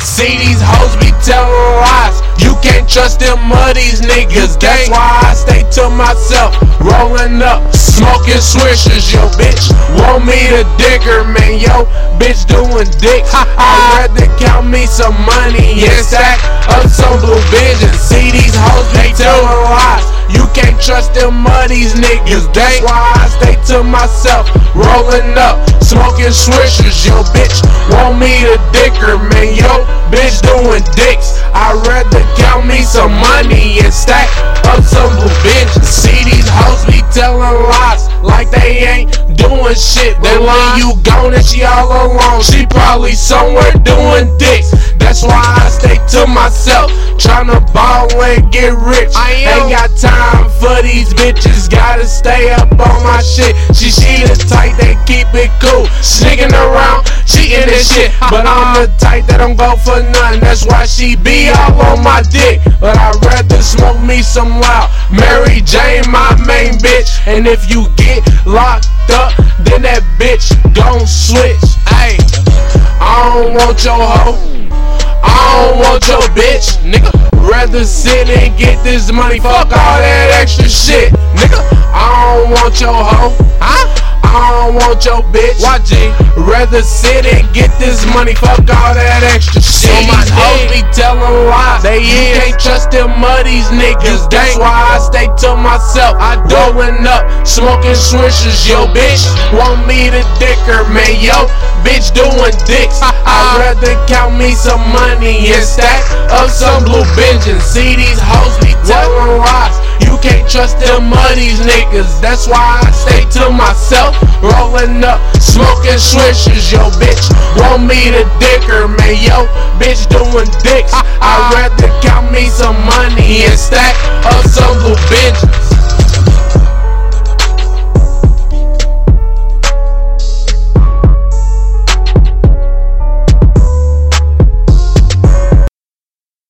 See these hoes be telling lies. You can't trust them muddies niggas. That's why I stay to myself, rolling up, smoking swishers. Yo, bitch, want me to dick her, man. Yo, bitch doing dick. I'd rather count me some money and stack can't trust them niggas. That's why I stay to myself, rolling up, smoking swishers. Yo, bitch, want me to dick her, man. Yo, bitch doing dicks. I'd rather count me some money and stack up some bitches. See these hoes be telling lies like they ain't doing shit. Then when you gone and she all alone, she probably somewhere doing dicks. That's why I stay to myself, tryna ball and get rich. I ain't got time for these bitches, gotta stay up on my shit. She she the type that keep it cool, sneaking around, cheating and shit. But I'm the type that don't go for nothing. That's why she be all on my dick. But I'd rather smoke me some loud. Mary Jane, my main bitch. And if you get locked up, then that bitch gon' switch. Ayy, I don't want your hoe. I don't want your bitch, nigga. Rather sit and get this money, fuck all that extra shit, nigga. I don't want your hoe, huh? I don't want your bitch. Why, G? Rather sit and get this money, fuck all that extra shit. So my hoes be telling lies. They you can't trust them muddies niggas. That's why I stay to myself. I doing up, smoking swishers. Yo, bitch, want me to dick her, man. Yo, bitch doing dicks. I'd rather count me some money and stack up some blue benches. See these hoes be telling lies. You can't trust them muddies niggas. That's why I stay to myself. Rolling up, smoking swishers. Yo, bitch, want me to dick her, man. Yo, bitch doing dicks. I'd rather count me some money and stack up some blue benches.